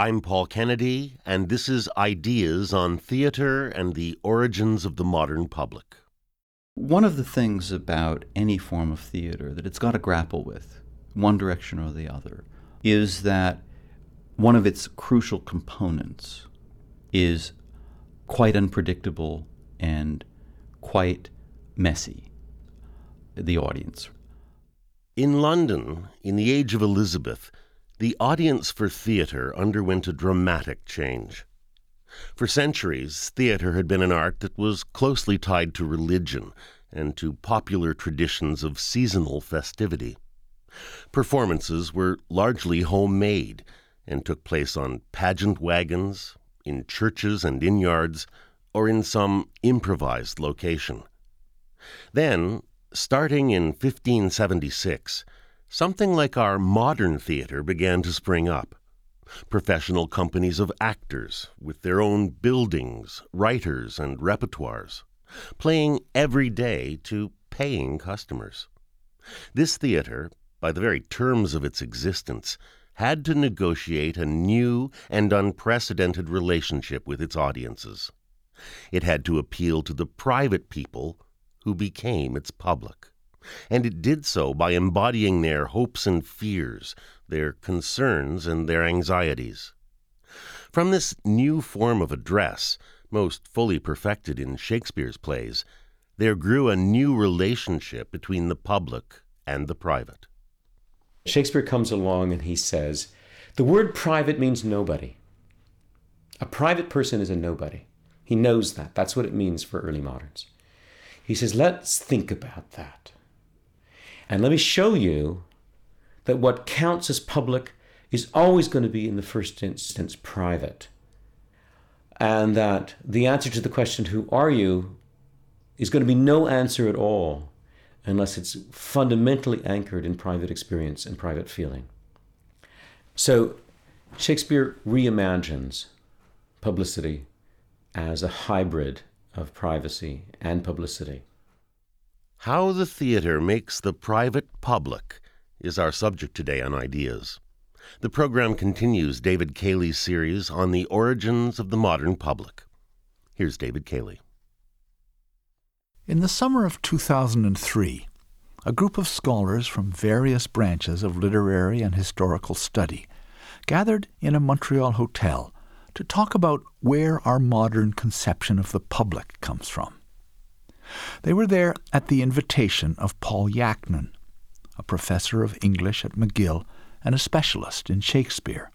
I'm Paul Kennedy, and this is Ideas on Theater and the Origins of the Modern Public. One of the things about any form of theater that it's got to grapple with, one direction or the other, is that one of its crucial components is quite unpredictable and quite messy. The audience. In London, in the age of Elizabeth, the audience for theater underwent a dramatic change. For centuries, theater had been an art that was closely tied to religion and to popular traditions of seasonal festivity. Performances were largely homemade and took place on pageant wagons, in churches and inn yards, or in some improvised location. Then, starting in 1576, something like our modern theater began to spring up. Professional companies of actors with their own buildings, writers, and repertoires, playing every day to paying customers. This theater, by the very terms of its existence, had to negotiate a new and unprecedented relationship with its audiences. It had to appeal to the private people who became its public and it did so by embodying their hopes and fears, their concerns and their anxieties. From this new form of address, most fully perfected in Shakespeare's plays, there grew a new relationship between the public and the private. Shakespeare comes along and he says, The word private means nobody. A private person is a nobody. He knows that. That's what it means for early moderns. He says, Let's think about that. And let me show you that what counts as public is always going to be, in the first instance, private. And that the answer to the question, Who are you? is going to be no answer at all unless it's fundamentally anchored in private experience and private feeling. So Shakespeare reimagines publicity as a hybrid of privacy and publicity. How the theater makes the private public is our subject today on Ideas. The program continues David Cayley's series on the origins of the modern public. Here's David Cayley. In the summer of 2003, a group of scholars from various branches of literary and historical study gathered in a Montreal hotel to talk about where our modern conception of the public comes from. They were there at the invitation of Paul Yachnin, a professor of English at McGill and a specialist in Shakespeare.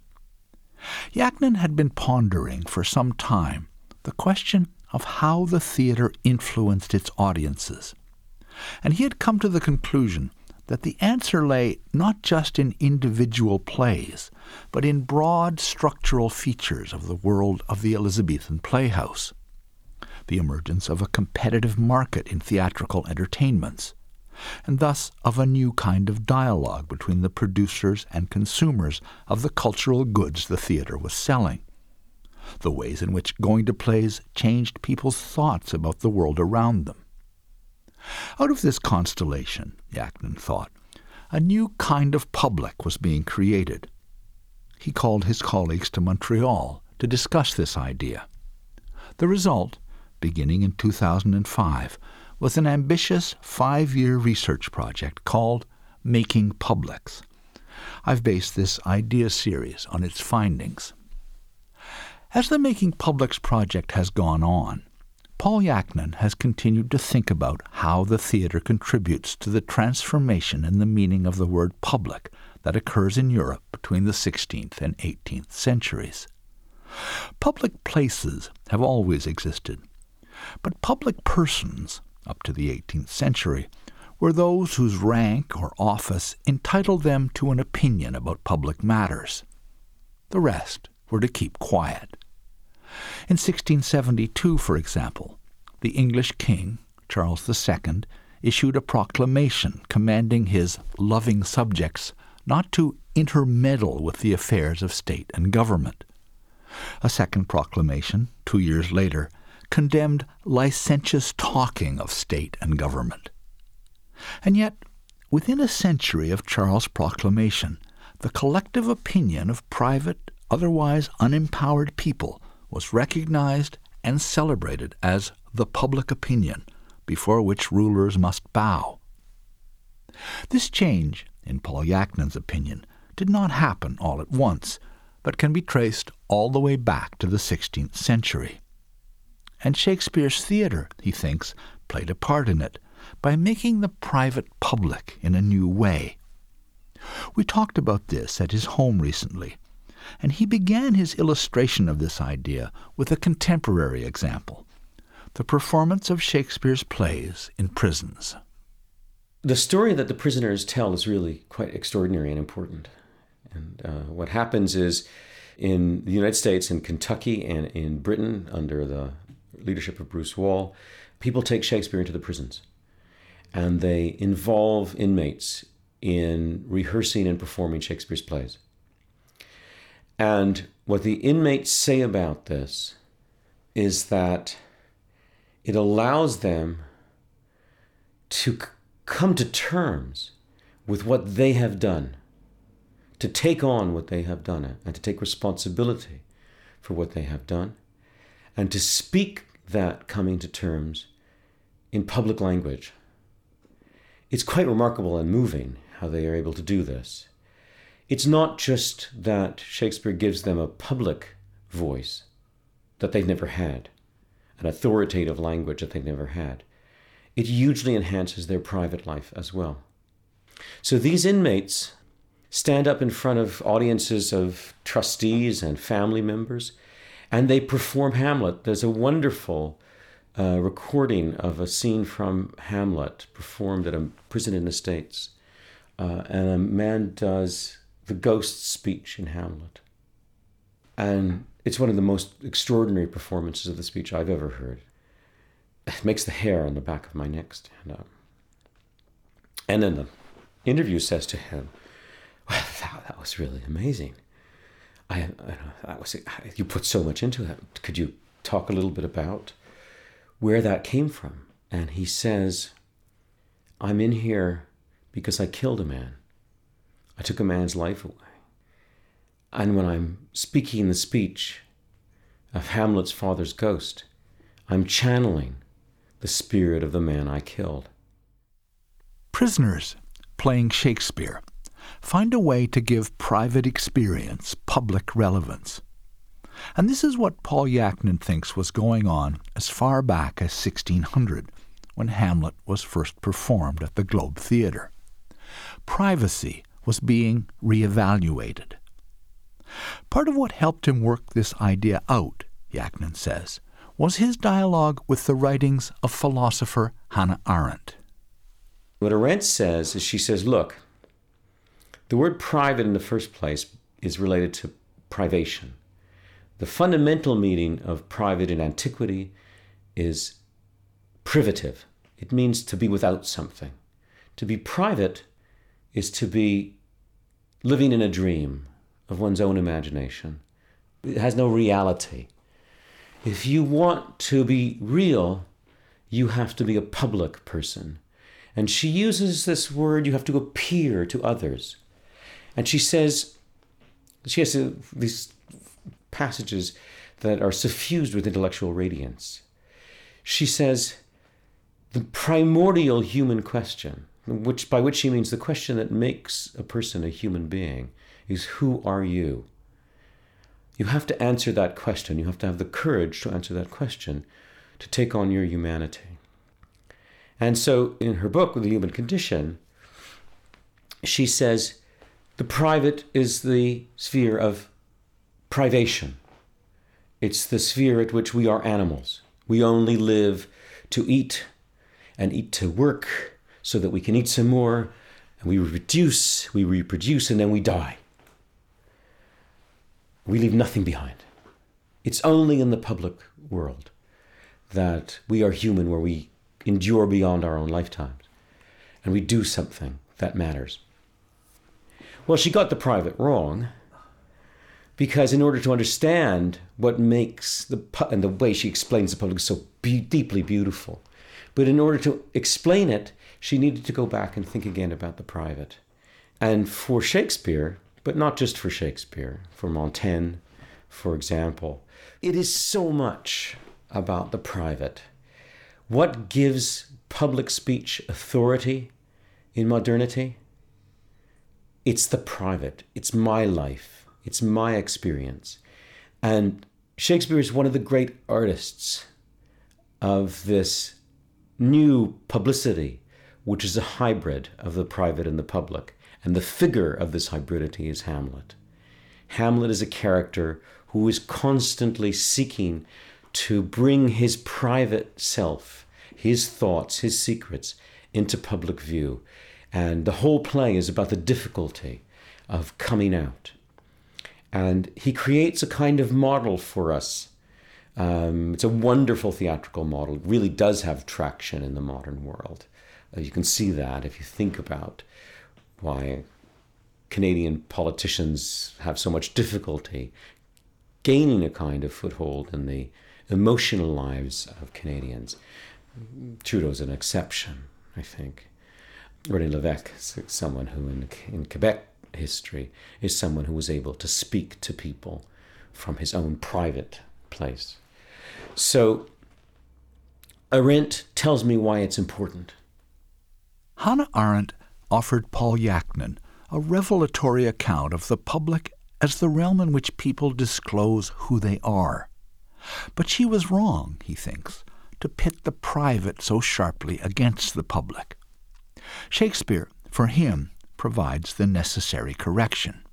Yachnin had been pondering for some time the question of how the theatre influenced its audiences, and he had come to the conclusion that the answer lay not just in individual plays, but in broad structural features of the world of the Elizabethan playhouse the emergence of a competitive market in theatrical entertainments, and thus of a new kind of dialogue between the producers and consumers of the cultural goods the theatre was selling. The ways in which going to plays changed people's thoughts about the world around them. Out of this constellation, Yachnin thought, a new kind of public was being created. He called his colleagues to Montreal to discuss this idea. The result beginning in 2005, was an ambitious five year research project called Making Publics. I've based this idea series on its findings. As the Making Publics project has gone on, Paul Yachnin has continued to think about how the theatre contributes to the transformation in the meaning of the word public that occurs in Europe between the 16th and 18th centuries. Public places have always existed, but public persons, up to the 18th century, were those whose rank or office entitled them to an opinion about public matters. The rest were to keep quiet. In 1672, for example, the English king, Charles II, issued a proclamation commanding his loving subjects not to intermeddle with the affairs of state and government. A second proclamation, two years later, condemned licentious talking of state and government. And yet, within a century of Charles' proclamation, the collective opinion of private, otherwise unempowered people was recognized and celebrated as the public opinion before which rulers must bow. This change, in Paul Yachnin's opinion, did not happen all at once, but can be traced all the way back to the 16th century. And Shakespeare's theatre, he thinks, played a part in it by making the private public in a new way. We talked about this at his home recently, and he began his illustration of this idea with a contemporary example the performance of Shakespeare's plays in prisons. The story that the prisoners tell is really quite extraordinary and important. And uh, what happens is in the United States, in Kentucky, and in Britain, under the leadership of Bruce Wall, people take Shakespeare into the prisons and they involve inmates in rehearsing and performing Shakespeare's plays. And what the inmates say about this is that it allows them to c- come to terms with what they have done, to take on what they have done, and to take responsibility for what they have done, and to speak that coming to terms in public language. It's quite remarkable and moving how they are able to do this. It's not just that Shakespeare gives them a public voice that they've never had, an authoritative language that they've never had. It hugely enhances their private life as well. So these inmates stand up in front of audiences of trustees and family members, and they perform Hamlet. There's a wonderful uh, recording of a scene from Hamlet performed at a prison in the States. Uh, and a man does the ghost speech in Hamlet. And it's one of the most extraordinary performances of the speech I've ever heard. It makes the hair on the back of my neck stand up. And then the interview says to him, well, that, that was really amazing. I, I that was ah, you put so much into that. Could you talk a little bit about where that came from? And he says, I'm in here because I killed a man. I took a man's life away. And when I'm speaking the speech of Hamlet's father's ghost, I'm channeling the spirit of the man I killed. Prisoners playing Shakespeare find a way to give private experience public relevance. And this is what Paul Yachnin thinks was going on as far back as 1600, when Hamlet was first performed at the Globe Theatre. Privacy was being reevaluated. Part of what helped him work this idea out, Yachnin says, was his dialogue with the writings of philosopher Hannah Arendt. What Arendt says is she says, look, the word private in the first place is related to privation. The fundamental meaning of private in antiquity is privative. It means to be without something. To be private is to be living in a dream of one's own imagination. It has no reality. If you want to be real, you have to be a public person. And she uses this word, you have to appear to others. And she says, she has these passages that are suffused with intellectual radiance. She says, the primordial human question, which by which she means the question that makes a person a human being, is who are you? You have to answer that question. You have to have the courage to answer that question, to take on your humanity. And so in her book, The Human Condition, she says the private is the sphere of privation. It's the sphere at which we are animals. We only live to eat and eat to work so that we can eat some more, and we reproduce, we reproduce, and then we die. We leave nothing behind. It's only in the public world that we are human, where we endure beyond our own lifetimes and we do something that matters. Well, she got the private wrong because in order to understand what makes the and the way she explains the public is so be- deeply beautiful but in order to explain it she needed to go back and think again about the private and for shakespeare but not just for Shakespeare, for Montaigne, for example. It is so much about the private. What gives public speech authority in modernity? It's the private, it's my life, it's my experience. And Shakespeare is one of the great artists of this new publicity, which is a hybrid of the private and the public. And the figure of this hybridity is Hamlet. Hamlet is a character who is constantly seeking to bring his private self, his thoughts, his secrets into public view. And the whole play is about the difficulty of coming out. And he creates a kind of model for us. Um, it's a wonderful theatrical model. It really does have traction in the modern world. Uh, you can see that if you think about why Canadian politicians have so much difficulty gaining a kind of foothold in the emotional lives of Canadians. Trudeau's an exception, I think. René Lévesque is someone who, in, in Quebec history, is someone who was able to speak to people from his own private place. So, Arendt tells me why it's important. Hannah Arendt offered Paul Yachnin a revelatory account of the public as the realm in which people disclose who they are. But she was wrong, he thinks, to pit the private so sharply against the public. Shakespeare, for him, provides the necessary correction.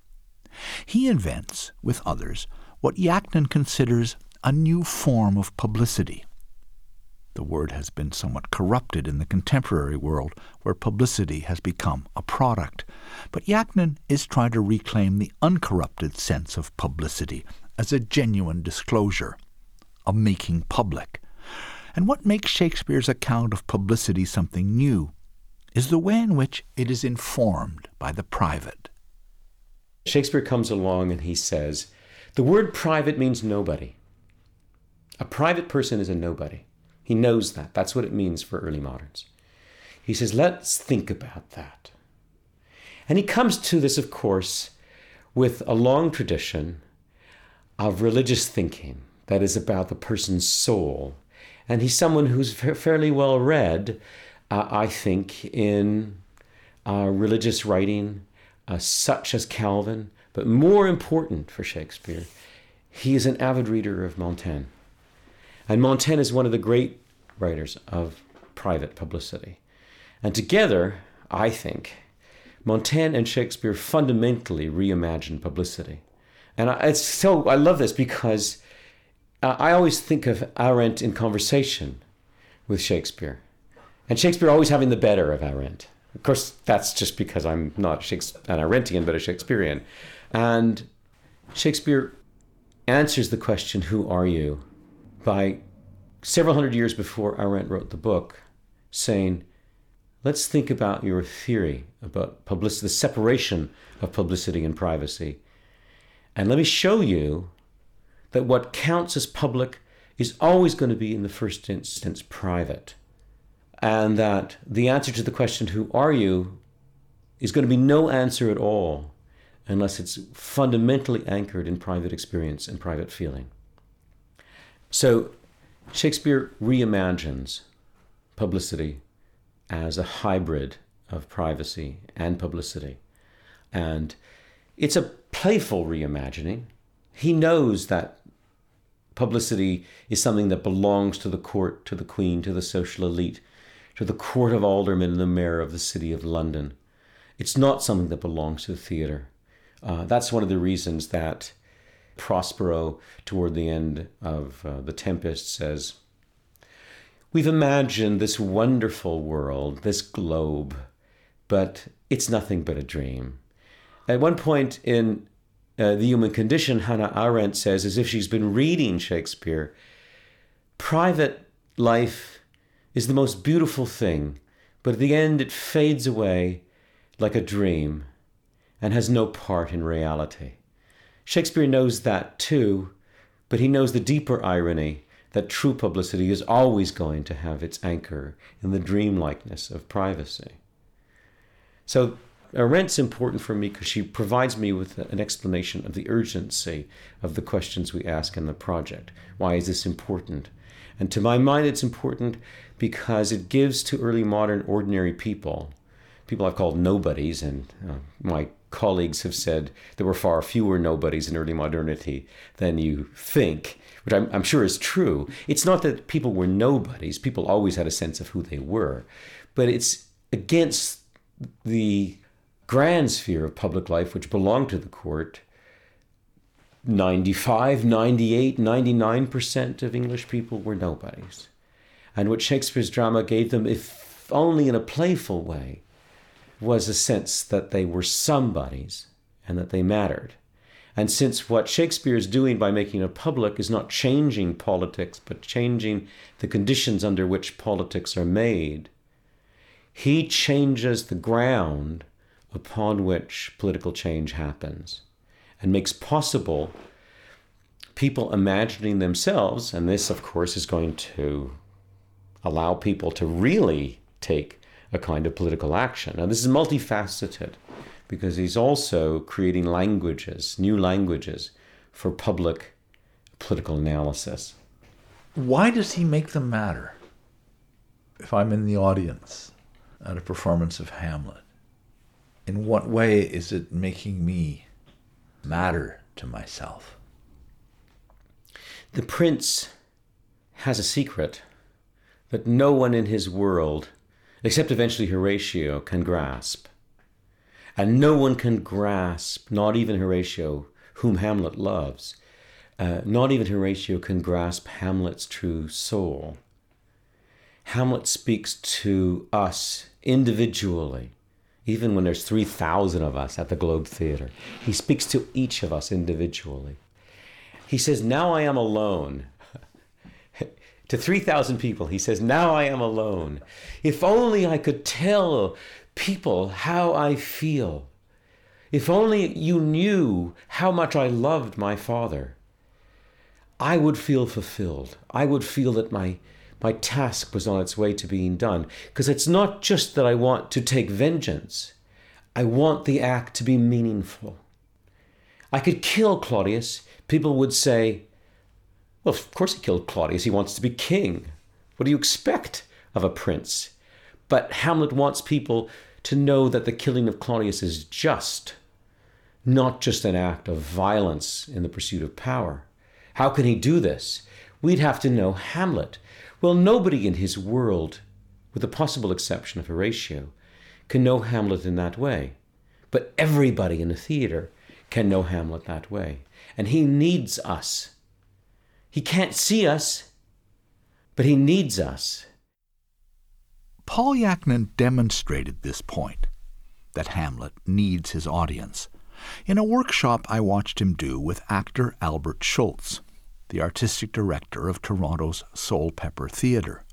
He invents, with others, what Yachnin considers a new form of publicity. The word has been somewhat corrupted in the contemporary world, where publicity has become a product. But Yachnin is trying to reclaim the uncorrupted sense of publicity as a genuine disclosure, a making public. And what makes Shakespeare's account of publicity something new is the way in which it is informed by the private. Shakespeare comes along and he says, The word private means nobody. A private person is a nobody. He knows that. That's what it means for early moderns. He says, let's think about that. And he comes to this, of course, with a long tradition of religious thinking that is about the person's soul. And he's someone who's fairly well read, uh, I think, in uh, religious writing, uh, such as Calvin, but more important for Shakespeare, he is an avid reader of Montaigne. And Montaigne is one of the great writers of private publicity. And together, I think, Montaigne and Shakespeare fundamentally reimagined publicity. And I, it's so I love this because uh, I always think of Arendt in conversation with Shakespeare, and Shakespeare always having the better of Arendt. Of course, that's just because I'm not an Arendtian, but a Shakespearean. And Shakespeare answers the question, Who are you? by several hundred years before Arendt wrote the book, saying, let's think about your theory about publicity, the separation of publicity and privacy. And let me show you that what counts as public is always going to be, in the first instance, private. And that the answer to the question, Who are you? is going to be no answer at all unless it's fundamentally anchored in private experience and private feeling. So Shakespeare reimagines publicity as a hybrid of privacy and publicity. And it's a playful reimagining. He knows that publicity is something that belongs to the court, to the queen, to the social elite, to the court of aldermen and the mayor of the city of London. It's not something that belongs to the theatre. Uh, that's one of the reasons that Prospero, toward the end of uh, The Tempest, says, We've imagined this wonderful world, this globe, but it's nothing but a dream. At one point in uh, The Human Condition, Hannah Arendt says, as if she's been reading Shakespeare, private life is the most beautiful thing, but at the end it fades away like a dream and has no part in reality. Shakespeare knows that too, but he knows the deeper irony that true publicity is always going to have its anchor in the dreamlikeness of privacy. So Arendt's important for me because she provides me with an explanation of the urgency of the questions we ask in the project. Why is this important? And to my mind, it's important because it gives to early modern ordinary people, people I've called nobodies, and uh, my colleagues have said there were far fewer nobodies in early modernity than you think, which I'm, I'm sure is true. It's not that people were nobodies, people always had a sense of who they were, but it's against the grand sphere of public life which belonged to the court. 95, 98, 99% of English people were nobodies. And what Shakespeare's drama gave them, if only in a playful way, was a sense that they were somebodies and that they mattered. And since what Shakespeare is doing by making it public is not changing politics, but changing the conditions under which politics are made, he changes the ground upon which political change happens and makes possible people imagining themselves, and this, of course, is going to allow people to really take a kind of political action. Now, this is multifaceted because he's also creating languages, new languages for public political analysis. Why does he make them matter? If I'm in the audience at a performance of Hamlet, in what way is it making me matter to myself? The prince has a secret that no one in his world, except eventually Horatio, can grasp. And no one can grasp, not even Horatio, whom Hamlet loves, uh, not even Horatio can grasp Hamlet's true soul. Hamlet speaks to us individually, even when there's 3,000 of us at the Globe Theatre. He speaks to each of us individually. He says, Now I am alone. To 3,000 people, he says, Now I am alone. If only I could tell people how I feel. If only you knew how much I loved my father. I would feel fulfilled. I would feel that my my task was on its way to being done. Because it's not just that I want to take vengeance, I want the act to be meaningful. I could kill Claudius. People would say, well, of course he killed Claudius. He wants to be king. What do you expect of a prince? But Hamlet wants people to know that the killing of Claudius is just, not just an act of violence in the pursuit of power. How can he do this? We'd have to know Hamlet. Well, nobody in his world, with the possible exception of Horatio, can know Hamlet in that way. But everybody in the theater can know Hamlet that way. And he needs us. He can't see us, but he needs us. Paul Yachnin demonstrated this point that Hamlet needs his audience in a workshop I watched him do with actor Albert Schultz the artistic director of Toronto's Soulpepper Theatre.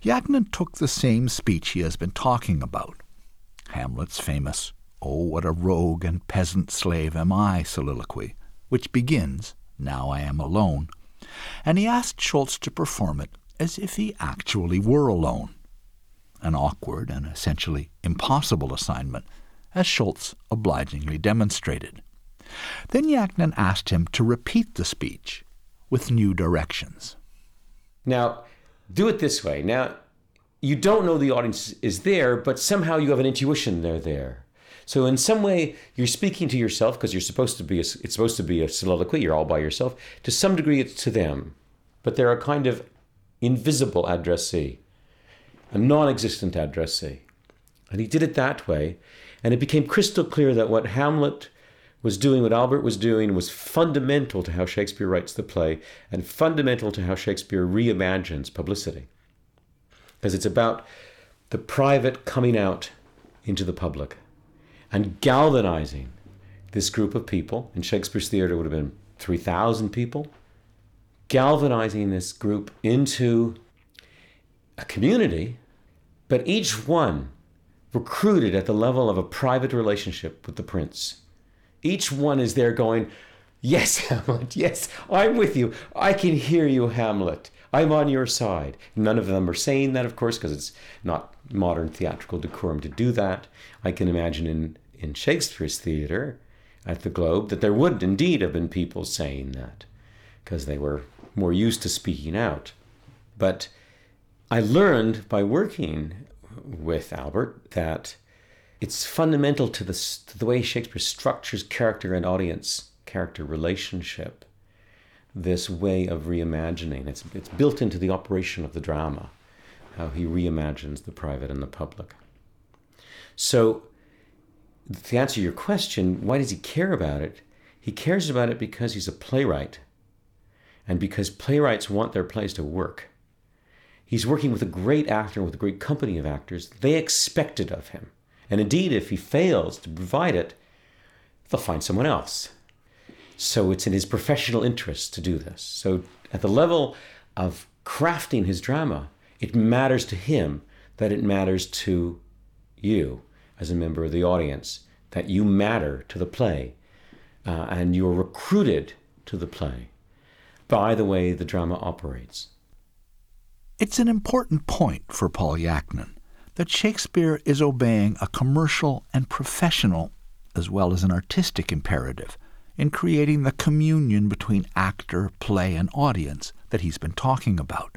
Yachnin took the same speech he has been talking about, Hamlet's famous, Oh, what a rogue and peasant slave am I soliloquy, which begins, Now I am alone, and he asked Schultz to perform it as if he actually were alone. An awkward and essentially impossible assignment, as Schultz obligingly demonstrated. Then Yachnin asked him to repeat the speech, with new directions. Now, do it this way. Now, you don't know the audience is there, but somehow you have an intuition they're there. So in some way, you're speaking to yourself because you're supposed to be. A, it's supposed to be a soliloquy. You're all by yourself. To some degree, it's to them, but they're a kind of invisible addressee, a non-existent addressee, and he did it that way, and it became crystal clear that what Hamlet was doing what Albert was doing was fundamental to how Shakespeare writes the play and fundamental to how Shakespeare reimagines publicity. Because it's about the private coming out into the public and galvanizing this group of people. In Shakespeare's theater, would have been 3,000 people. Galvanizing this group into a community, but each one recruited at the level of a private relationship with the prince each one is there going, Yes, Hamlet, yes, I'm with you. I can hear you, Hamlet. I'm on your side. None of them are saying that, of course, because it's not modern theatrical decorum to do that. I can imagine in, in Shakespeare's theater at the Globe that there would indeed have been people saying that because they were more used to speaking out. But I learned by working with Albert that it's fundamental to the, to the way Shakespeare structures character and audience character relationship this way of reimagining. It's, it's built into the operation of the drama, how he reimagines the private and the public. So, to answer your question, why does he care about it? He cares about it because he's a playwright and because playwrights want their plays to work. He's working with a great actor, with a great company of actors. They expect it of him. And indeed, if he fails to provide it, they'll find someone else. So it's in his professional interest to do this. So at the level of crafting his drama, it matters to him that it matters to you as a member of the audience, that you matter to the play, uh, and you're recruited to the play by the way the drama operates. It's an important point for Paul Yachnin that Shakespeare is obeying a commercial and professional, as well as an artistic imperative in creating the communion between actor, play, and audience that he's been talking about.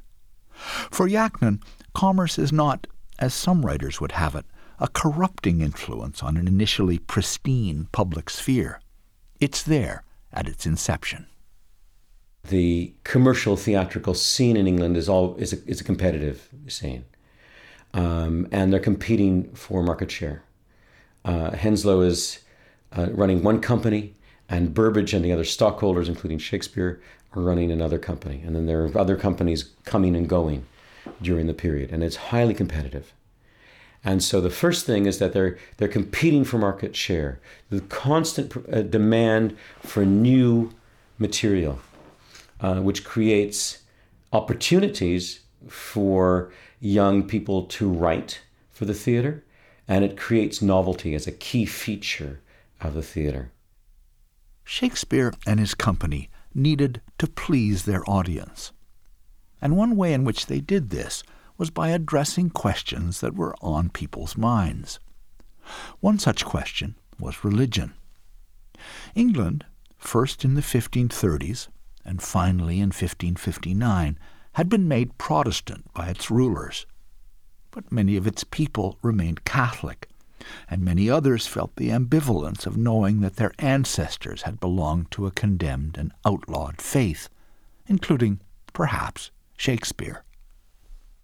For Yachnin, commerce is not, as some writers would have it, a corrupting influence on an initially pristine public sphere. It's there at its inception. The commercial theatrical scene in England is all is a, is a competitive scene, um, and they're competing for market share. Uh, Henslowe is uh, running one company and Burbage and the other stockholders, including Shakespeare, are running another company. And then there are other companies coming and going during the period, and it's highly competitive. And so the first thing is that they're they're competing for market share. The constant uh, demand for new material, uh, which creates opportunities for young people to write for the theater, and it creates novelty as a key feature of the theater. Shakespeare and his company needed to please their audience. And one way in which they did this was by addressing questions that were on people's minds. One such question was religion. England, first in the 1530s and finally in 1559, had been made Protestant by its rulers. But many of its people remained Catholic, and many others felt the ambivalence of knowing that their ancestors had belonged to a condemned and outlawed faith, including, perhaps, Shakespeare.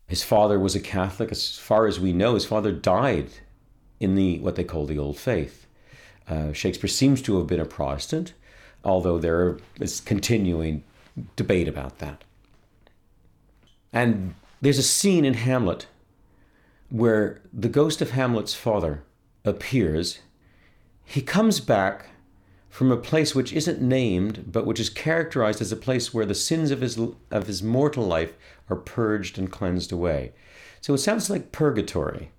His father was a Catholic. As far as we know, his father died in the what they call the Old Faith. Uh, Shakespeare seems to have been a Protestant, although there is continuing debate about that. And there's a scene in Hamlet where the ghost of Hamlet's father appears, he comes back from a place which isn't named, but which is characterized as a place where the sins of his, of his mortal life are purged and cleansed away. So it sounds like purgatory.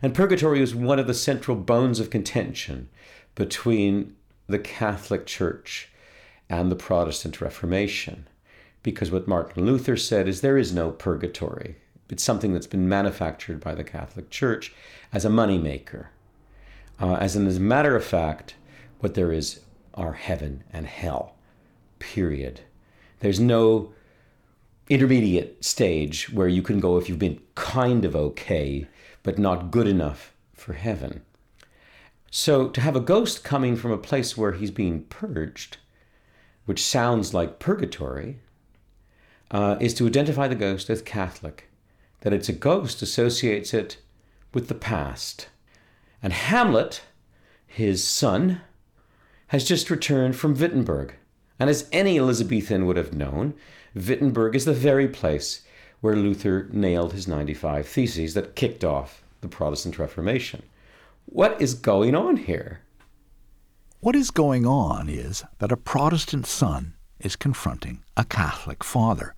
And purgatory is one of the central bones of contention between the Catholic Church and the Protestant Reformation. Because what Martin Luther said is there is no purgatory. It's something that's been manufactured by the Catholic Church as a moneymaker. Uh, as, as a matter of fact, what there is are heaven and hell, period. There's no intermediate stage where you can go if you've been kind of okay, but not good enough for heaven. So to have a ghost coming from a place where he's being purged, which sounds like purgatory, uh, is to identify the ghost as Catholic that it's a ghost associates it with the past. And Hamlet, his son, has just returned from Wittenberg. And as any Elizabethan would have known, Wittenberg is the very place where Luther nailed his 95 Theses that kicked off the Protestant Reformation. What is going on here? What is going on is that a Protestant son is confronting a Catholic father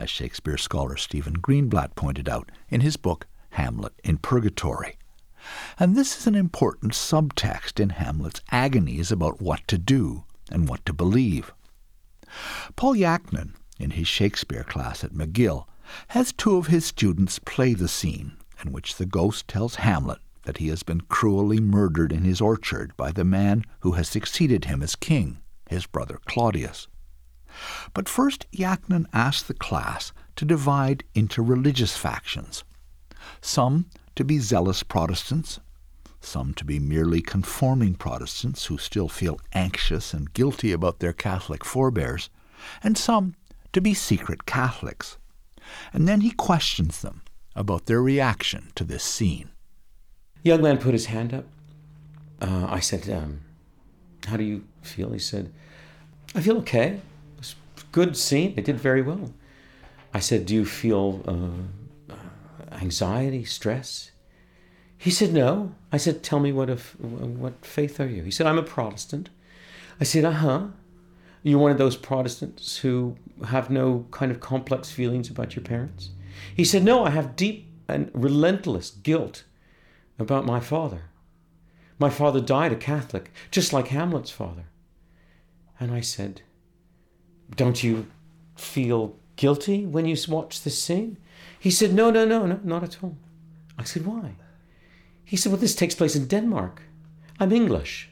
as Shakespeare scholar Stephen Greenblatt pointed out in his book Hamlet in Purgatory. And this is an important subtext in Hamlet's agonies about what to do and what to believe. Paul Yachnin in his Shakespeare class at McGill, has two of his students play the scene in which the ghost tells Hamlet that he has been cruelly murdered in his orchard by the man who has succeeded him as king, his brother Claudius. But first, Yachnin asked the class to divide into religious factions some to be zealous Protestants, some to be merely conforming Protestants who still feel anxious and guilty about their Catholic forebears, and some to be secret Catholics. And then he questions them about their reaction to this scene. Young man put his hand up. Uh, I said, um, How do you feel? He said, I feel okay. Good scene. They did very well. I said, Do you feel uh, anxiety, stress? He said, No. I said, Tell me, what, if, what faith are you? He said, I'm a Protestant. I said, Uh huh. You're one of those Protestants who have no kind of complex feelings about your parents? He said, No, I have deep and relentless guilt about my father. My father died a Catholic, just like Hamlet's father. And I said, Don't you feel guilty when you watch this scene? He said, No, no, no, no, not at all. I said, Why? He said, Well, this takes place in Denmark. I'm English.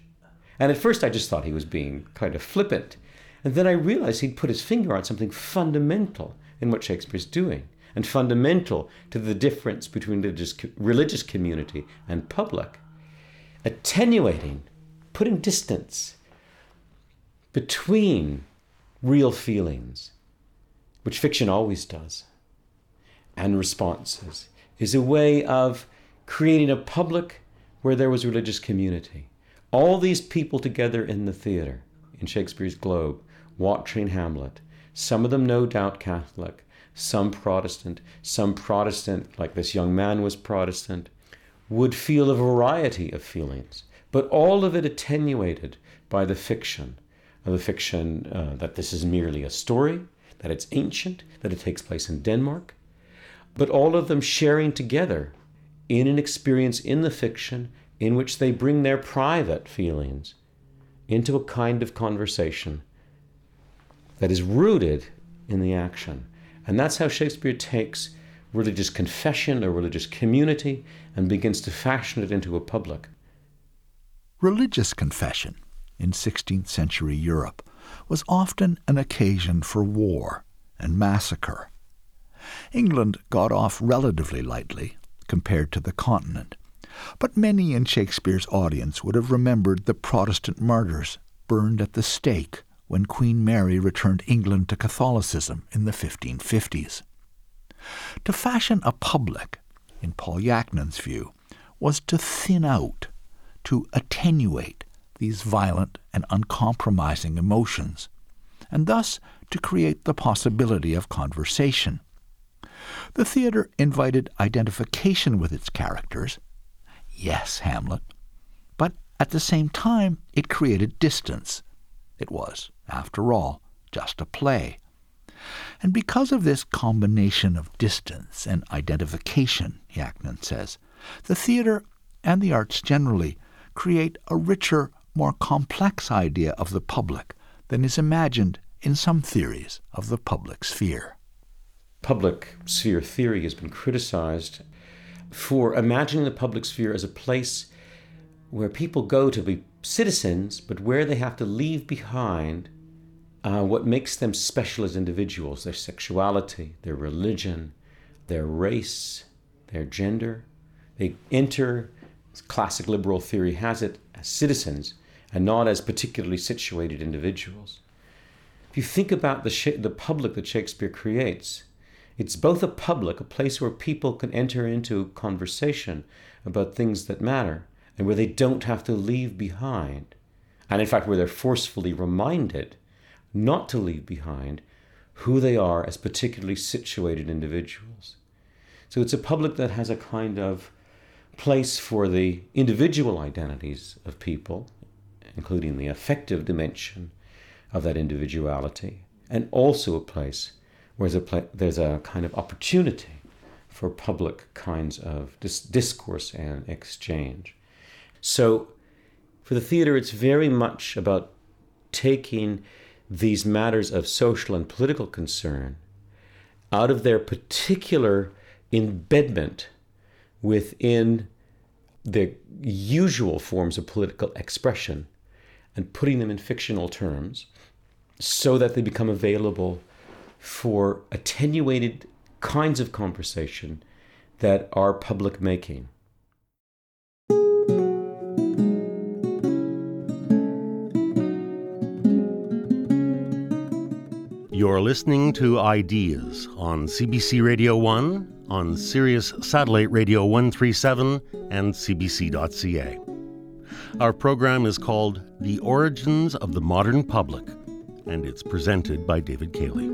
And at first I just thought he was being kind of flippant. And then I realized he'd put his finger on something fundamental in what Shakespeare's doing and fundamental to the difference between religious, religious community and public, attenuating, putting distance between real feelings, which fiction always does, and responses, is a way of creating a public where there was religious community. All these people together in the theater, in Shakespeare's Globe, watching Hamlet, some of them no doubt Catholic, some Protestant, some Protestant, like this young man was Protestant, would feel a variety of feelings, but all of it attenuated by the fiction, of the fiction uh, that this is merely a story, that it's ancient, that it takes place in Denmark, but all of them sharing together in an experience in the fiction in which they bring their private feelings into a kind of conversation that is rooted in the action. And that's how Shakespeare takes religious confession or religious community and begins to fashion it into a public. Religious confession in 16th century Europe was often an occasion for war and massacre. England got off relatively lightly compared to the continent, but many in Shakespeare's audience would have remembered the Protestant martyrs burned at the stake when Queen Mary returned England to Catholicism in the 1550s. To fashion a public, in Paul Yachnin's view, was to thin out, to attenuate these violent and uncompromising emotions, and thus to create the possibility of conversation. The theater invited identification with its characters. Yes, Hamlet. But at the same time, it created distance. It was after all, just a play. And because of this combination of distance and identification, Yachnin says, the theater and the arts generally create a richer, more complex idea of the public than is imagined in some theories of the public sphere. Public sphere theory has been criticized for imagining the public sphere as a place where people go to be citizens, but where they have to leave behind uh, what makes them special as individuals their sexuality, their religion, their race, their gender. They enter, classic liberal theory has it, as citizens and not as particularly situated individuals. If you think about the, the public that Shakespeare creates, it's both a public, a place where people can enter into conversation about things that matter, and where they don't have to leave behind, and in fact, where they're forcefully reminded not to leave behind who they are as particularly situated individuals. So it's a public that has a kind of place for the individual identities of people, including the affective dimension of that individuality, and also a place where there's a, there's a kind of opportunity for public kinds of dis- discourse and exchange. So for the theater, it's very much about taking these matters of social and political concern out of their particular embedment within the usual forms of political expression and putting them in fictional terms so that they become available for attenuated kinds of conversation that are public making. You're listening to Ideas on CBC Radio 1, on Sirius Satellite Radio 137, and CBC.ca. Our program is called The Origins of the Modern Public, and it's presented by David Cayley.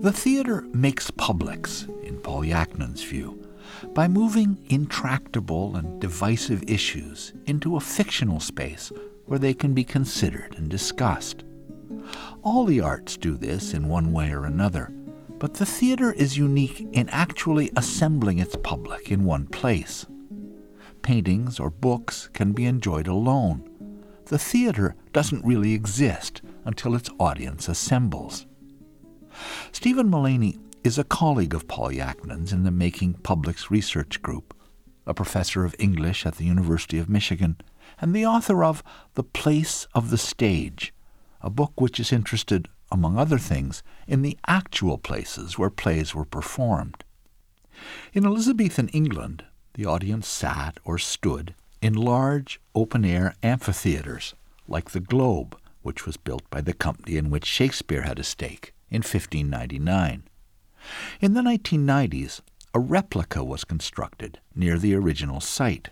The theater makes publics, in Paul Yachnin's view, by moving intractable and divisive issues into a fictional space where they can be considered and discussed. All the arts do this in one way or another, but the theater is unique in actually assembling its public in one place. Paintings or books can be enjoyed alone. The theater doesn't really exist until its audience assembles. Steven Mullaney is a colleague of Paul Yachnin's in the Making Publics Research Group, a professor of English at the University of Michigan, and the author of The Place of the Stage, a book which is interested, among other things, in the actual places where plays were performed. In Elizabethan England, the audience sat or stood in large open air amphitheatres, like the Globe, which was built by the company in which Shakespeare had a stake in 1599. In the 1990s, a replica was constructed near the original site,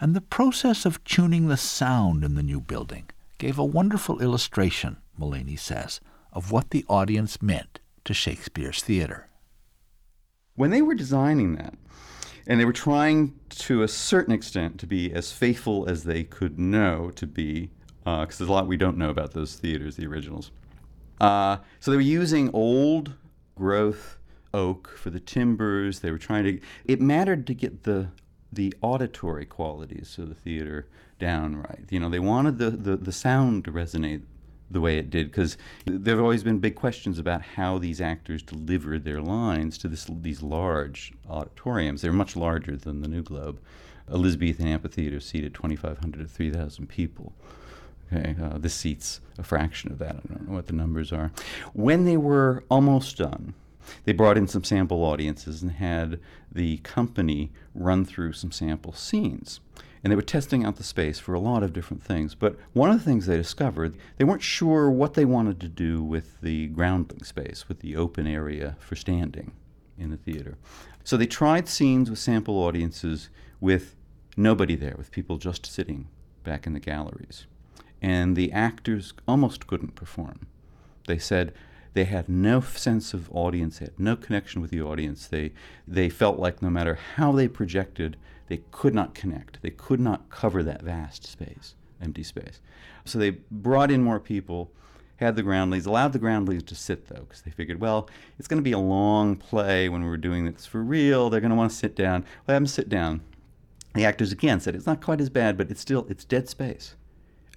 and the process of tuning the sound in the new building gave a wonderful illustration, Mullaney says, of what the audience meant to Shakespeare's theater. When they were designing that, and they were trying to a certain extent to be as faithful as they could know to be, because uh, there's a lot we don't know about those theaters, the originals. Uh, so they were using old growth oak for the timbers. They were trying to. It mattered to get the the auditory qualities of the theater down right. You know, they wanted the, the, the sound to resonate the way it did because there have always been big questions about how these actors delivered their lines to this, these large auditoriums. They're much larger than the New Globe. Elizabethan Amphitheater seated 2,500 to 3,000 people. Okay, uh, this seats a fraction of that. I don't know what the numbers are. When they were almost done, they brought in some sample audiences and had the company run through some sample scenes. And they were testing out the space for a lot of different things. But one of the things they discovered, they weren't sure what they wanted to do with the groundling space, with the open area for standing in the theater. So they tried scenes with sample audiences with nobody there, with people just sitting back in the galleries and the actors almost couldn't perform. They said they had no sense of audience, they had no connection with the audience. They, they felt like no matter how they projected, they could not connect. They could not cover that vast space, empty space. So they brought in more people, had the groundlings, allowed the groundlings to sit though, because they figured, well, it's going to be a long play when we're doing this for real. They're going to want to sit down. Let them sit down. The actors again said it's not quite as bad, but it's still it's dead space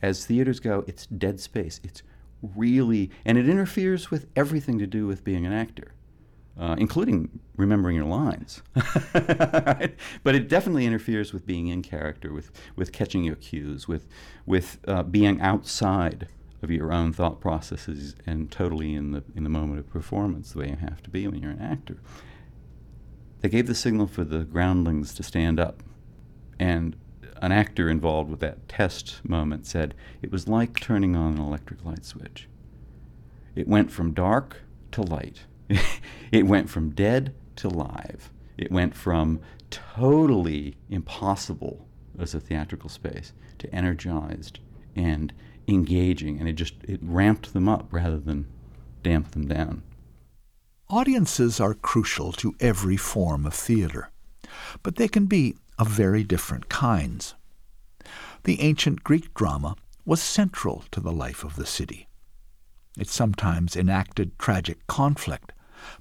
as theaters go, it's dead space. It's really, and it interferes with everything to do with being an actor, uh, including remembering your lines. But it definitely interferes with being in character, with, with catching your cues, with, with uh, being outside of your own thought processes and totally in the, in the moment of performance, the way you have to be when you're an actor. They gave the signal for the groundlings to stand up. And an actor involved with that test moment said it was like turning on an electric light switch. It went from dark to light. it went from dead to live. It went from totally impossible as a theatrical space to energized and engaging, and it just it ramped them up rather than damped them down. Audiences are crucial to every form of theater, but they can be of very different kinds. The ancient Greek drama was central to the life of the city. It sometimes enacted tragic conflict,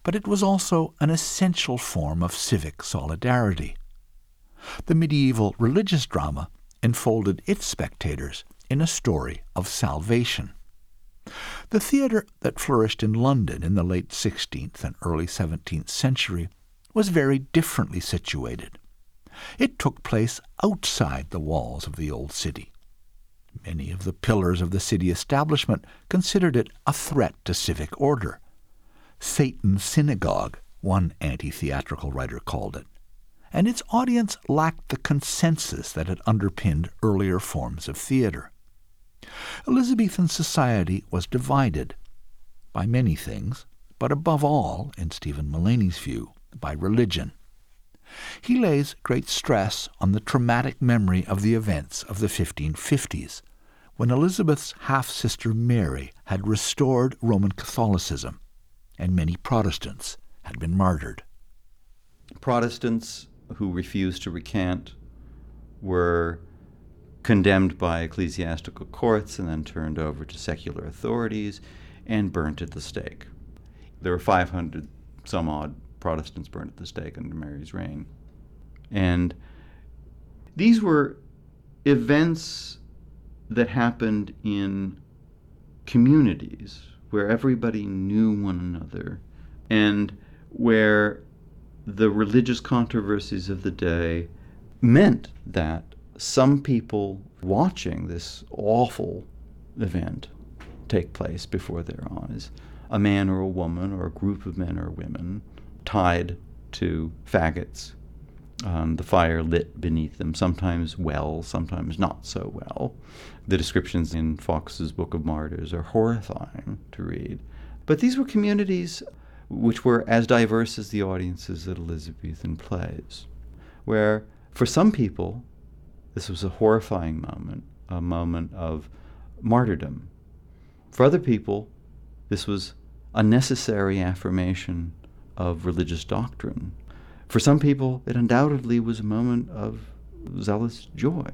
but it was also an essential form of civic solidarity. The medieval religious drama enfolded its spectators in a story of salvation. The theatre that flourished in London in the late 16th and early 17th century was very differently situated. It took place outside the walls of the old city. Many of the pillars of the city establishment considered it a threat to civic order. Satan's synagogue, one anti theatrical writer called it, and its audience lacked the consensus that had underpinned earlier forms of theatre. Elizabethan society was divided by many things, but above all, in Steven Mullaney's view, by religion. He lays great stress on the traumatic memory of the events of the 1550s, when Elizabeth's half sister Mary had restored Roman Catholicism, and many Protestants had been martyred. Protestants who refused to recant were condemned by ecclesiastical courts and then turned over to secular authorities and burnt at the stake. There were 500 some odd Protestants burned at the stake under Mary's reign. And these were events that happened in communities where everybody knew one another and where the religious controversies of the day meant that some people watching this awful event take place before their eyes a man or a woman or a group of men or women tied to faggots, um, the fire lit beneath them, sometimes well, sometimes not so well. The descriptions in Foxe's Book of Martyrs are horrifying to read. But these were communities which were as diverse as the audiences at Elizabethan plays, where for some people this was a horrifying moment, a moment of martyrdom. For other people, this was a necessary affirmation of religious doctrine. For some people, it undoubtedly was a moment of zealous joy.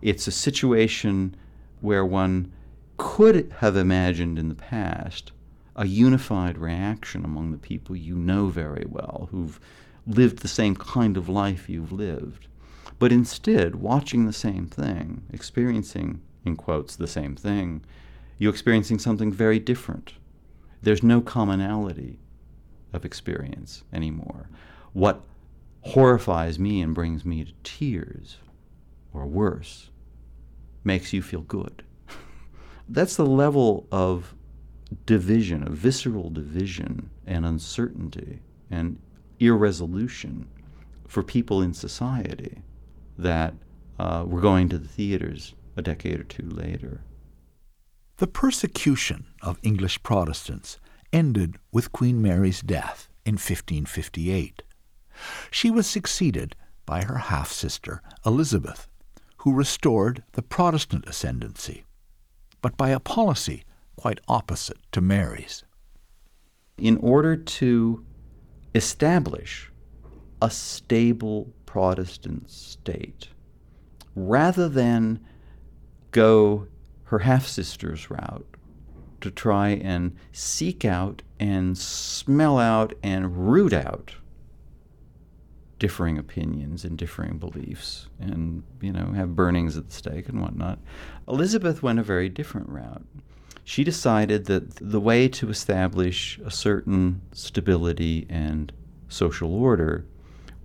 It's a situation where one could have imagined in the past a unified reaction among the people you know very well, who've lived the same kind of life you've lived but instead watching the same thing, experiencing, in quotes, the same thing, you're experiencing something very different. There's no commonality of experience anymore. What horrifies me and brings me to tears, or worse, makes you feel good. That's the level of division, of visceral division and uncertainty and irresolution for people in society that uh, were going to the theaters a decade or two later. The persecution of English Protestants ended with Queen Mary's death in 1558. She was succeeded by her half sister, Elizabeth, who restored the Protestant ascendancy, but by a policy quite opposite to Mary's. In order to establish a stable Protestant state rather than go her half sister's route to try and seek out and smell out and root out differing opinions and differing beliefs and you know have burnings at the stake and whatnot. Elizabeth went a very different route. She decided that the way to establish a certain stability and social order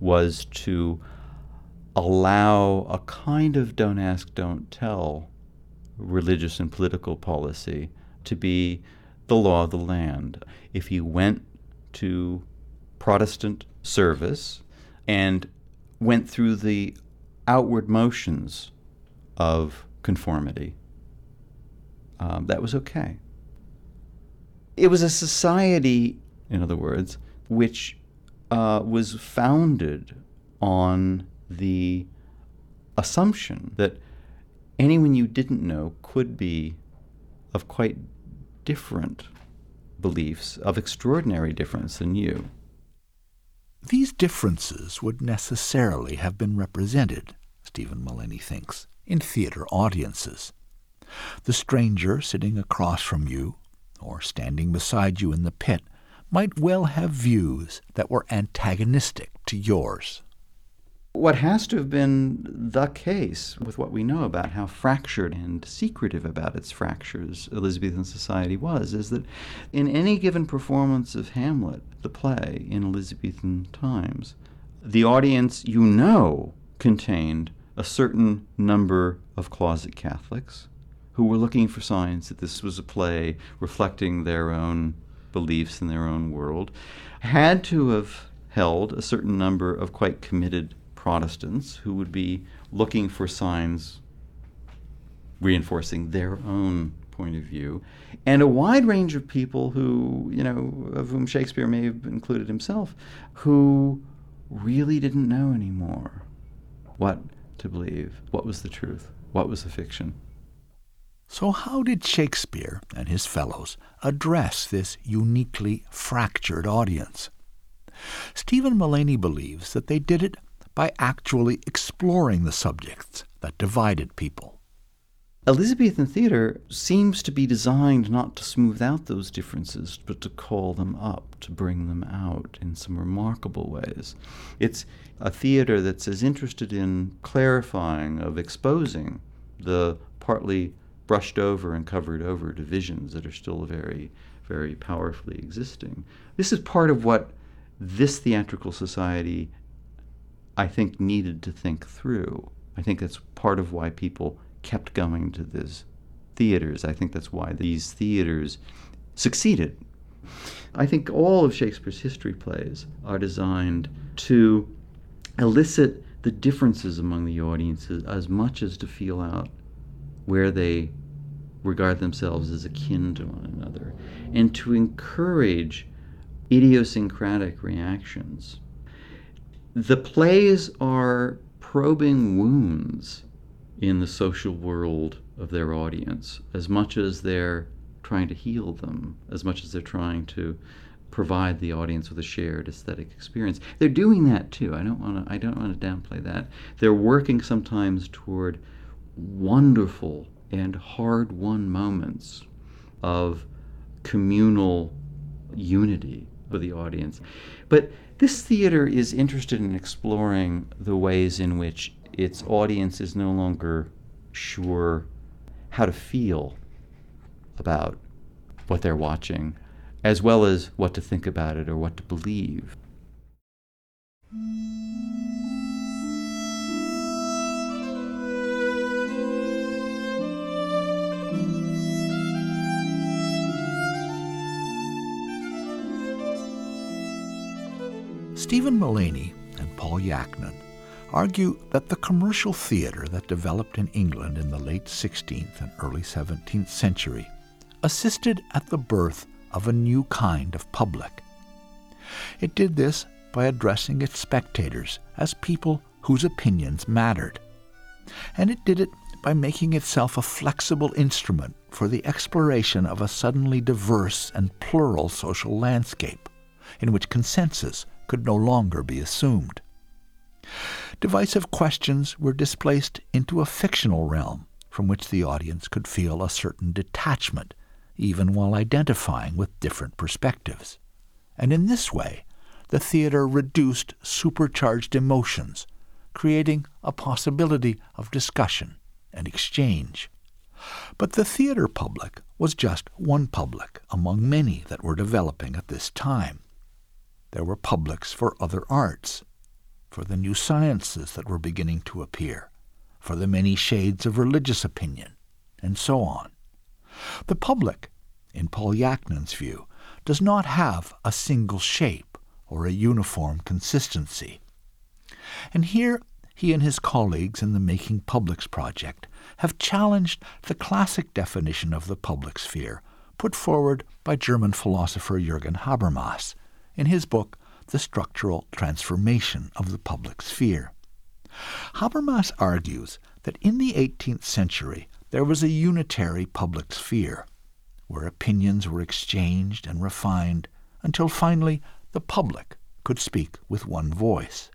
was to allow a kind of don't ask, don't tell religious and political policy to be the law of the land. If he went to Protestant service and went through the outward motions of conformity, um, that was okay. It was a society, in other words, which uh, was founded on the assumption that anyone you didn't know could be of quite different beliefs, of extraordinary difference than you. These differences would necessarily have been represented, Steven Mullaney thinks, in theatre audiences. The stranger sitting across from you, or standing beside you in the pit, might well have views that were antagonistic to yours. What has to have been the case with what we know about how fractured and secretive about its fractures Elizabethan society was is that in any given performance of Hamlet, the play in Elizabethan times, the audience you know contained a certain number of closet Catholics who were looking for signs that this was a play reflecting their own beliefs in their own world, had to have held a certain number of quite committed Protestants who would be looking for signs reinforcing their own point of view, and a wide range of people who, you know, of whom Shakespeare may have included himself, who really didn't know anymore what to believe, what was the truth, what was the fiction. So, how did Shakespeare and his fellows address this uniquely fractured audience? Steven Mullaney believes that they did it by actually exploring the subjects that divided people. Elizabethan theater seems to be designed not to smooth out those differences, but to call them up, to bring them out in some remarkable ways. It's a theater that's as interested in clarifying, of exposing the partly brushed over and covered over divisions that are still very, very powerfully existing. This is part of what this theatrical society I think, needed to think through. I think that's part of why people kept going to these theaters. I think that's why these theaters succeeded. I think all of Shakespeare's history plays are designed to elicit the differences among the audiences as much as to feel out where they regard themselves as akin to one another and to encourage idiosyncratic reactions the plays are probing wounds in the social world of their audience as much as they're trying to heal them, as much as they're trying to provide the audience with a shared aesthetic experience. They're doing that too. I don't want to I don't want to downplay that. They're working sometimes toward wonderful and hard-won moments of communal unity with the audience. But this theater is interested in exploring the ways in which its audience is no longer sure how to feel about what they're watching, as well as what to think about it or what to believe. Steven Mullaney and Paul Yachnin argue that the commercial theater that developed in England in the late 16th and early 17th century assisted at the birth of a new kind of public. It did this by addressing its spectators as people whose opinions mattered. And it did it by making itself a flexible instrument for the exploration of a suddenly diverse and plural social landscape, in which consensus could no longer be assumed. Divisive questions were displaced into a fictional realm from which the audience could feel a certain detachment, even while identifying with different perspectives. And in this way, the theater reduced supercharged emotions, creating a possibility of discussion and exchange. But the theater public was just one public among many that were developing at this time. There were publics for other arts, for the new sciences that were beginning to appear, for the many shades of religious opinion, and so on. The public, in Paul view, does not have a single shape or a uniform consistency. And here he and his colleagues in the Making Publics project have challenged the classic definition of the public sphere put forward by German philosopher Jürgen Habermas in his book The Structural Transformation of the Public Sphere. Habermas argues that in the 18th century there was a unitary public sphere, where opinions were exchanged and refined until finally the public could speak with one voice.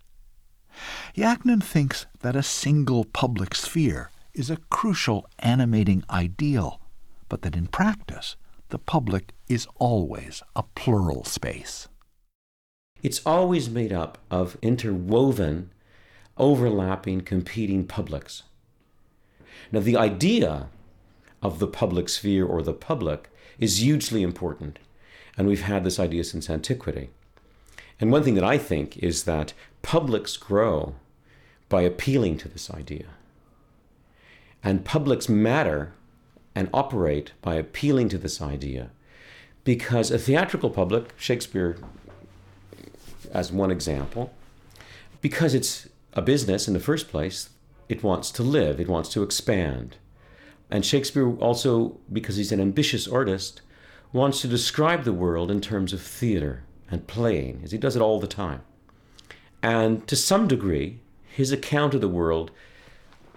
Yachnin thinks that a single public sphere is a crucial animating ideal, but that in practice the public is always a plural space. It's always made up of interwoven, overlapping, competing publics. Now, the idea of the public sphere or the public is hugely important, and we've had this idea since antiquity. And one thing that I think is that publics grow by appealing to this idea. And publics matter and operate by appealing to this idea because a theatrical public, Shakespeare as one example, because it's a business in the first place, it wants to live, it wants to expand. And Shakespeare also, because he's an ambitious artist, wants to describe the world in terms of theater and playing, as he does it all the time. And to some degree, his account of the world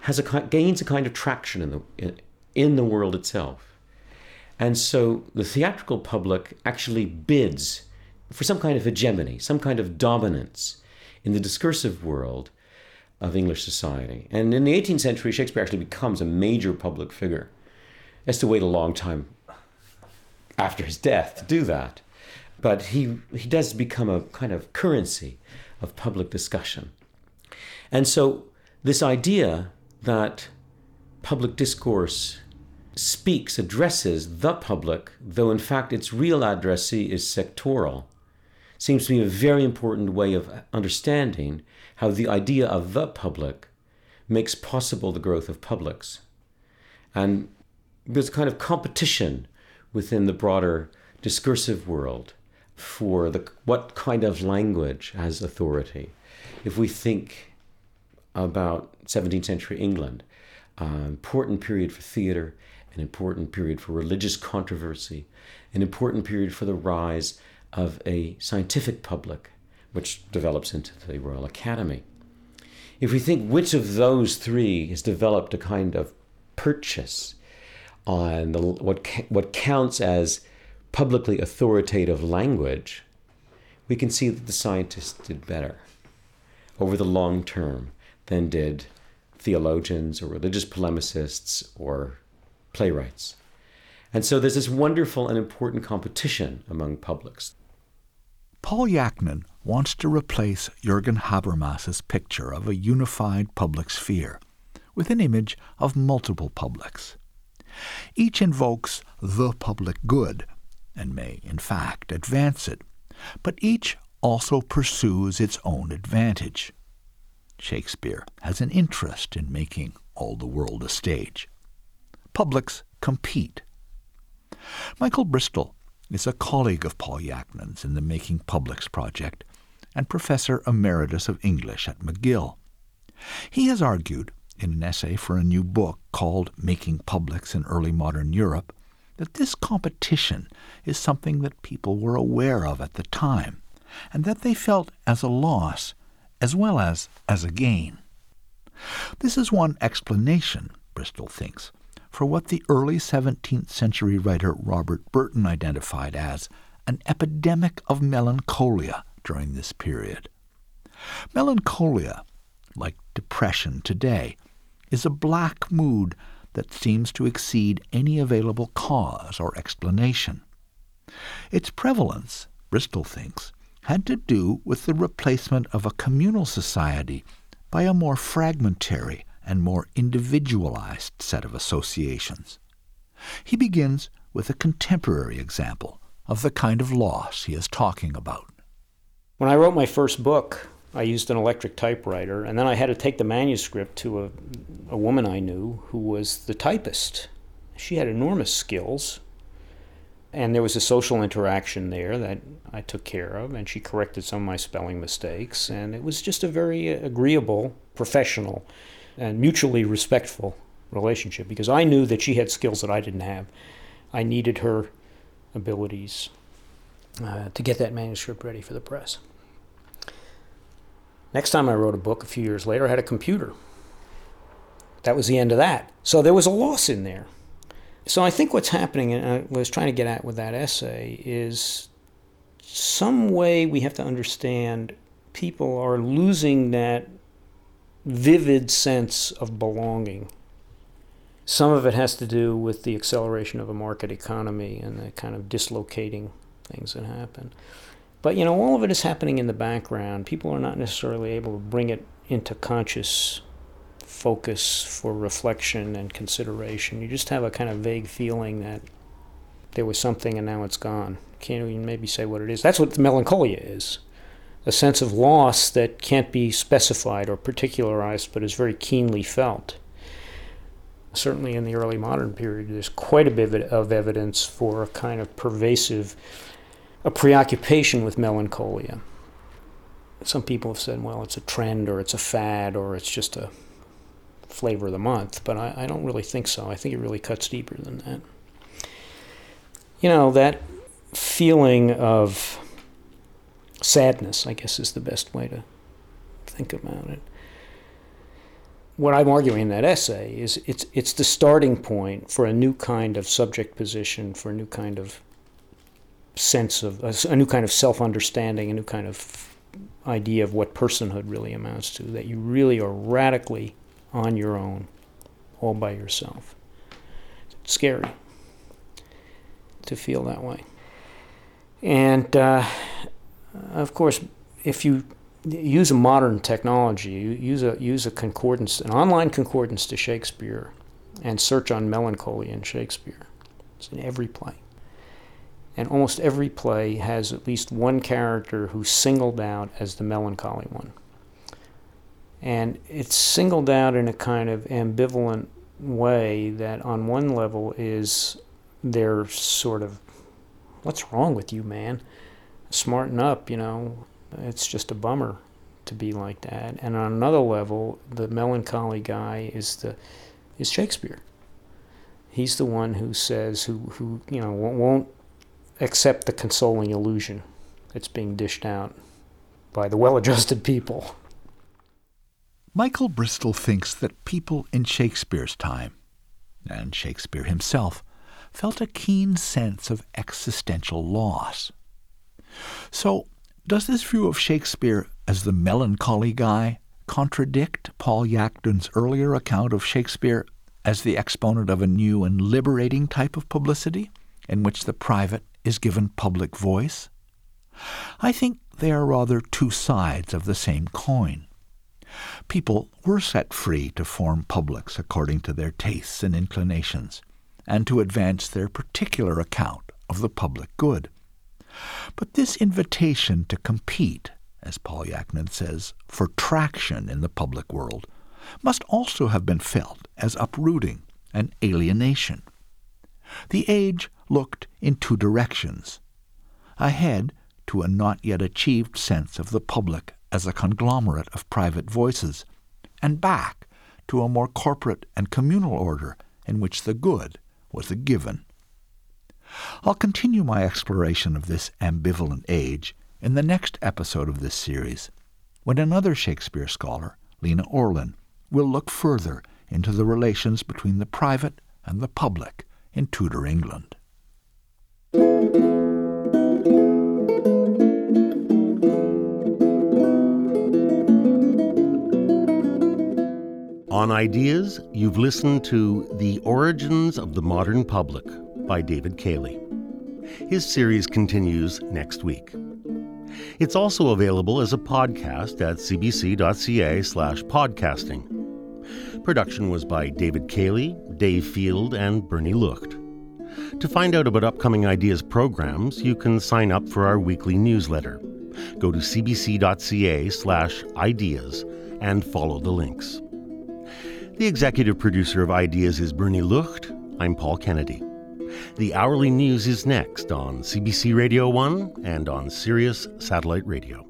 has a gains a kind of traction in the in, in the world itself. And so the theatrical public actually bids for some kind of hegemony, some kind of dominance in the discursive world of English society. And in the 18th century, Shakespeare actually becomes a major public figure. Has to wait a long time after his death to do that. But he, he does become a kind of currency of public discussion. And so, this idea that public discourse speaks, addresses the public, though in fact its real addressee is sectoral, seems to me a very important way of understanding how the idea of the public makes possible the growth of publics. And there's a kind of competition within the broader discursive world for the, what kind of language has authority. If we think about 17th century England, an important period for theater, an important period for religious controversy, an important period for the rise of a scientific public, which develops into the Royal Academy. If we think which of those three has developed a kind of purchase on the, what, what counts as publicly authoritative language, we can see that the scientists did better over the long term than did theologians or religious polemicists or playwrights. And so there's this wonderful and important competition among publics. Paul Yachnin wants to replace Jürgen Habermas's picture of a unified public sphere with an image of multiple publics. Each invokes the public good and may, in fact, advance it, but each also pursues its own advantage. Shakespeare has an interest in making all the world a stage. Publics compete. Michael Bristol is a colleague of Paul Yachnin's in the Making Publics project and professor emeritus of English at McGill. He has argued, in an essay for a new book called Making Publics in Early Modern Europe, that this competition is something that people were aware of at the time, and that they felt as a loss as well as as a gain. This is one explanation, Bristol thinks, for what the early 17th century writer Robert Burton identified as an epidemic of melancholia during this period. Melancholia, like depression today, is a black mood that seems to exceed any available cause or explanation. Its prevalence, Bristol thinks, had to do with the replacement of a communal society by a more fragmentary and more individualized set of associations. He begins with a contemporary example of the kind of loss he is talking about. When I wrote my first book, I used an electric typewriter, and then I had to take the manuscript to a, a woman I knew who was the typist. She had enormous skills, and there was a social interaction there that I took care of, and she corrected some of my spelling mistakes, and it was just a very agreeable, professional, and mutually respectful relationship because I knew that she had skills that I didn't have. I needed her abilities uh, to get that manuscript ready for the press. Next time I wrote a book a few years later, I had a computer. That was the end of that. So there was a loss in there. So I think what's happening, and I was trying to get at with that essay, is some way we have to understand people are losing that vivid sense of belonging. Some of it has to do with the acceleration of a market economy and the kind of dislocating things that happen. But you know, all of it is happening in the background. People are not necessarily able to bring it into conscious focus for reflection and consideration. You just have a kind of vague feeling that there was something and now it's gone. Can't even maybe say what it is. That's what melancholia is a sense of loss that can't be specified or particularized but is very keenly felt certainly in the early modern period, there's quite a bit of evidence for a kind of pervasive a preoccupation with melancholia. Some people have said, well, it's a trend or it's a fad or it's just a flavor of the month, but I, I don't really think so. I think it really cuts deeper than that. You know, that feeling of sadness, I guess, is the best way to think about it what I'm arguing in that essay is it's it's the starting point for a new kind of subject position, for a new kind of sense of a, new kind of self-understanding, a new kind of idea of what personhood really amounts to. That you really are radically on your own, all by yourself. It's scary to feel that way, and uh, Uh, of course, if you use a modern technology, use a use a concordance, an online concordance to Shakespeare, and search on melancholy in Shakespeare. It's in every play. And almost every play has at least one character who's singled out as the melancholy one. And it's singled out in a kind of ambivalent way that, on one level, is their sort of, what's wrong with you, man? Smarten up, you know, it's just a bummer to be like that. And on another level, the melancholy guy is the is Shakespeare. He's the one who says who who you know won't accept the consoling illusion that's being dished out by the well-adjusted people. Michael Bristol thinks that people in Shakespeare's time, and Shakespeare himself, felt a keen sense of existential loss. So does this view of Shakespeare as the melancholy guy contradict Paul Yachnin's earlier account of Shakespeare as the exponent of a new and liberating type of publicity, in which the private is given public voice? I think they are rather two sides of the same coin. People were set free to form publics according to their tastes and inclinations, and to advance their particular account of the public good. But this invitation to compete, as Paul Yachnin says, for traction in the public world, must also have been felt as uprooting and alienation. The age looked in two directions ahead to a not yet achieved sense of the public as a conglomerate of private voices, and back to a more corporate and communal order in which the good was a given. I'll continue my exploration of this ambivalent age in the next episode of this series, when another Shakespeare scholar, Lena Orlin, will look further into the relations between the private and the public in Tudor England. On Ideas, you've listened to The Origins of the Modern Public by David Cayley. His series continues next week. It's also available as a podcast at cbc.ca slash podcasting. Production was by David Cayley, Dave Field, and Bernie Lucht. To find out about upcoming Ideas programs, you can sign up for our weekly newsletter. Go to cbc.ca slash ideas and follow the links. The executive producer of Ideas is Bernie Lucht. I'm Paul Kennedy. The hourly news is next on CBC Radio 1 and on Sirius Satellite Radio.